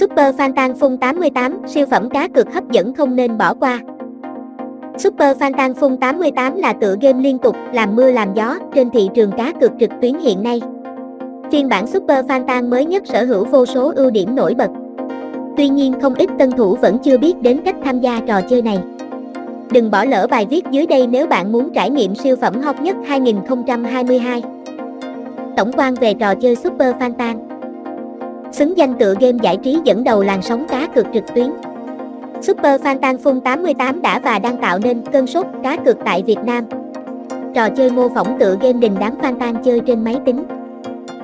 Super Fantan Phun 88, siêu phẩm cá cược hấp dẫn không nên bỏ qua. Super Fantan Phun 88 là tựa game liên tục làm mưa làm gió trên thị trường cá cược trực tuyến hiện nay. Phiên bản Super Fantan mới nhất sở hữu vô số ưu điểm nổi bật. Tuy nhiên không ít tân thủ vẫn chưa biết đến cách tham gia trò chơi này. Đừng bỏ lỡ bài viết dưới đây nếu bạn muốn trải nghiệm siêu phẩm hot nhất 2022. Tổng quan về trò chơi Super Fantan Xứng danh tựa game giải trí dẫn đầu làn sóng cá cược trực tuyến. Super Fantan Fun 88 đã và đang tạo nên cơn sốt cá cược tại Việt Nam. Trò chơi mô phỏng tựa game đình đám Fantan chơi trên máy tính.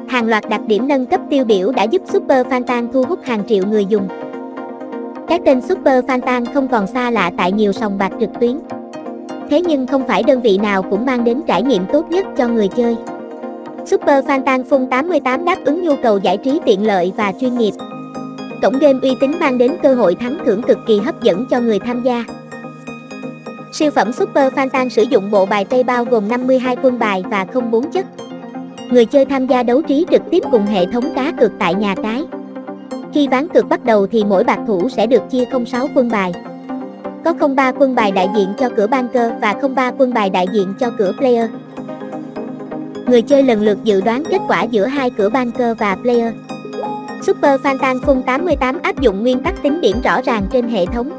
Hàng loạt đặc điểm nâng cấp tiêu biểu đã giúp Super Fantan thu hút hàng triệu người dùng. Cái tên Super Fantan không còn xa lạ tại nhiều sòng bạc trực tuyến. Thế nhưng không phải đơn vị nào cũng mang đến trải nghiệm tốt nhất cho người chơi. Super Fantan Phung 88 đáp ứng nhu cầu giải trí tiện lợi và chuyên nghiệp. Cổng game uy tín mang đến cơ hội thắng thưởng cực kỳ hấp dẫn cho người tham gia. Siêu phẩm Super Fantan sử dụng bộ bài tây bao gồm 52 quân bài và không bốn chất. Người chơi tham gia đấu trí trực tiếp cùng hệ thống cá cược tại nhà cái. Khi ván cược bắt đầu thì mỗi bạc thủ sẽ được chia 06 quân bài. Có 03 quân bài đại diện cho cửa banker và 03 quân bài đại diện cho cửa player. Người chơi lần lượt dự đoán kết quả giữa hai cửa banker và player. Super Fantan Fun 88 áp dụng nguyên tắc tính điểm rõ ràng trên hệ thống.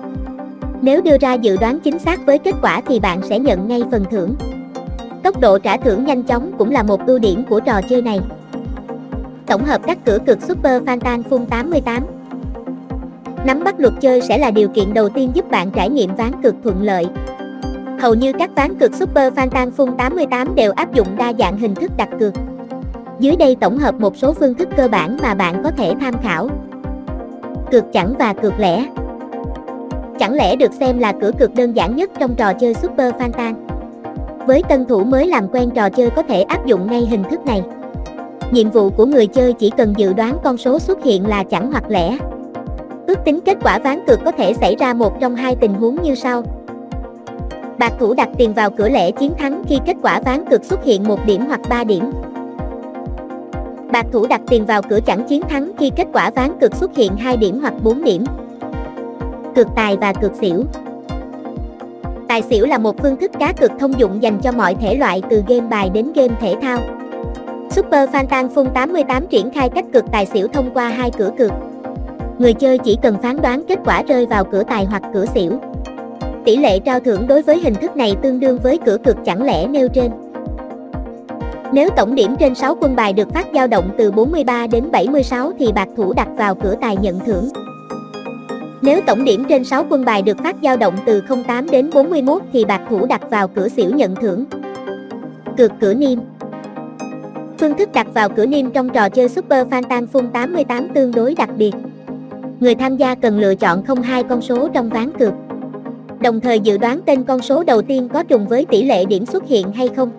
Nếu đưa ra dự đoán chính xác với kết quả thì bạn sẽ nhận ngay phần thưởng. Tốc độ trả thưởng nhanh chóng cũng là một ưu điểm của trò chơi này. Tổng hợp các cửa cực Super Fantan Fun 88 Nắm bắt luật chơi sẽ là điều kiện đầu tiên giúp bạn trải nghiệm ván cực thuận lợi. Hầu như các ván cược Super Fantan Fun 88 đều áp dụng đa dạng hình thức đặt cược. Dưới đây tổng hợp một số phương thức cơ bản mà bạn có thể tham khảo. Cược chẵn và cược lẻ Chẳng lẽ được xem là cửa cược đơn giản nhất trong trò chơi Super Fantan. Với tân thủ mới làm quen trò chơi có thể áp dụng ngay hình thức này. Nhiệm vụ của người chơi chỉ cần dự đoán con số xuất hiện là chẵn hoặc lẻ. Ước tính kết quả ván cược có thể xảy ra một trong hai tình huống như sau. Bạc thủ đặt tiền vào cửa lẻ chiến thắng khi kết quả ván cược xuất hiện một điểm hoặc 3 điểm. Bạc thủ đặt tiền vào cửa chẵn chiến thắng khi kết quả ván cược xuất hiện 2 điểm hoặc 4 điểm. Cược tài và cược xỉu Tài xỉu là một phương thức cá cược thông dụng dành cho mọi thể loại từ game bài đến game thể thao. Super Fantan Fun 88 triển khai cách cược tài xỉu thông qua hai cửa cược. Người chơi chỉ cần phán đoán kết quả rơi vào cửa tài hoặc cửa xỉu. Tỷ lệ trao thưởng đối với hình thức này tương đương với cửa cực chẳng lẽ nêu trên. Nếu tổng điểm trên 6 quân bài được phát dao động từ 43 đến 76 thì bạc thủ đặt vào cửa tài nhận thưởng. Nếu tổng điểm trên 6 quân bài được phát dao động từ 08 đến 41 thì bạc thủ đặt vào cửa xỉu nhận thưởng. Cược cửa niêm Phương thức đặt vào cửa niêm trong trò chơi Super Fantan Fun 88 tương đối đặc biệt. Người tham gia cần lựa chọn không hai con số trong ván cược đồng thời dự đoán tên con số đầu tiên có trùng với tỷ lệ điểm xuất hiện hay không.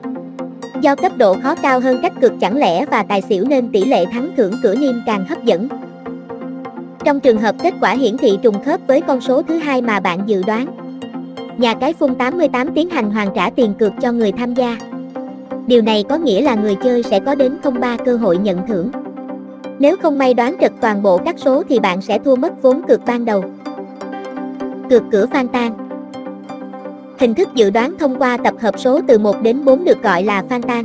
Do cấp độ khó cao hơn cách cực chẳng lẽ và tài xỉu nên tỷ lệ thắng thưởng cửa niêm càng hấp dẫn. Trong trường hợp kết quả hiển thị trùng khớp với con số thứ hai mà bạn dự đoán, nhà cái phun 88 tiến hành hoàn trả tiền cược cho người tham gia. Điều này có nghĩa là người chơi sẽ có đến 03 cơ hội nhận thưởng. Nếu không may đoán trật toàn bộ các số thì bạn sẽ thua mất vốn cược ban đầu. Cược cửa phan tan Hình thức dự đoán thông qua tập hợp số từ 1 đến 4 được gọi là phan tan.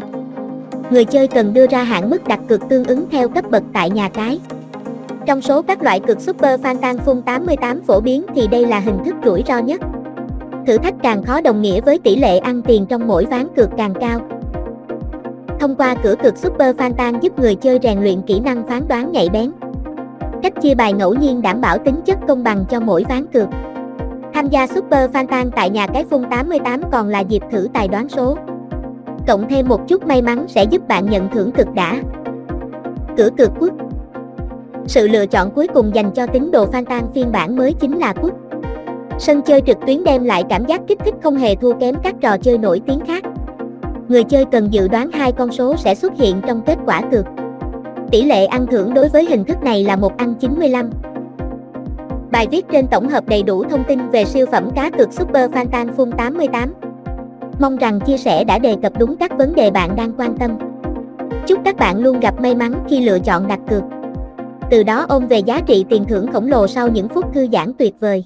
Người chơi cần đưa ra hạn mức đặt cược tương ứng theo cấp bậc tại nhà cái. Trong số các loại cược Super Fantan Fun 88 phổ biến thì đây là hình thức rủi ro nhất. Thử thách càng khó đồng nghĩa với tỷ lệ ăn tiền trong mỗi ván cược càng cao. Thông qua cửa cược Super Fantan giúp người chơi rèn luyện kỹ năng phán đoán nhạy bén. Cách chia bài ngẫu nhiên đảm bảo tính chất công bằng cho mỗi ván cược. Tham gia Super Fantan tại nhà cái phun 88 còn là dịp thử tài đoán số. Cộng thêm một chút may mắn sẽ giúp bạn nhận thưởng cực đã. Cửa cược quốc Sự lựa chọn cuối cùng dành cho tín đồ Fantan phiên bản mới chính là quốc. Sân chơi trực tuyến đem lại cảm giác kích thích không hề thua kém các trò chơi nổi tiếng khác. Người chơi cần dự đoán hai con số sẽ xuất hiện trong kết quả cược. Tỷ lệ ăn thưởng đối với hình thức này là một ăn 95. Bài viết trên tổng hợp đầy đủ thông tin về siêu phẩm cá cược Super Fantan Fun 88. Mong rằng chia sẻ đã đề cập đúng các vấn đề bạn đang quan tâm. Chúc các bạn luôn gặp may mắn khi lựa chọn đặt cược. từ đó ôm về giá trị tiền thưởng khổng lồ sau những phút thư giãn tuyệt vời.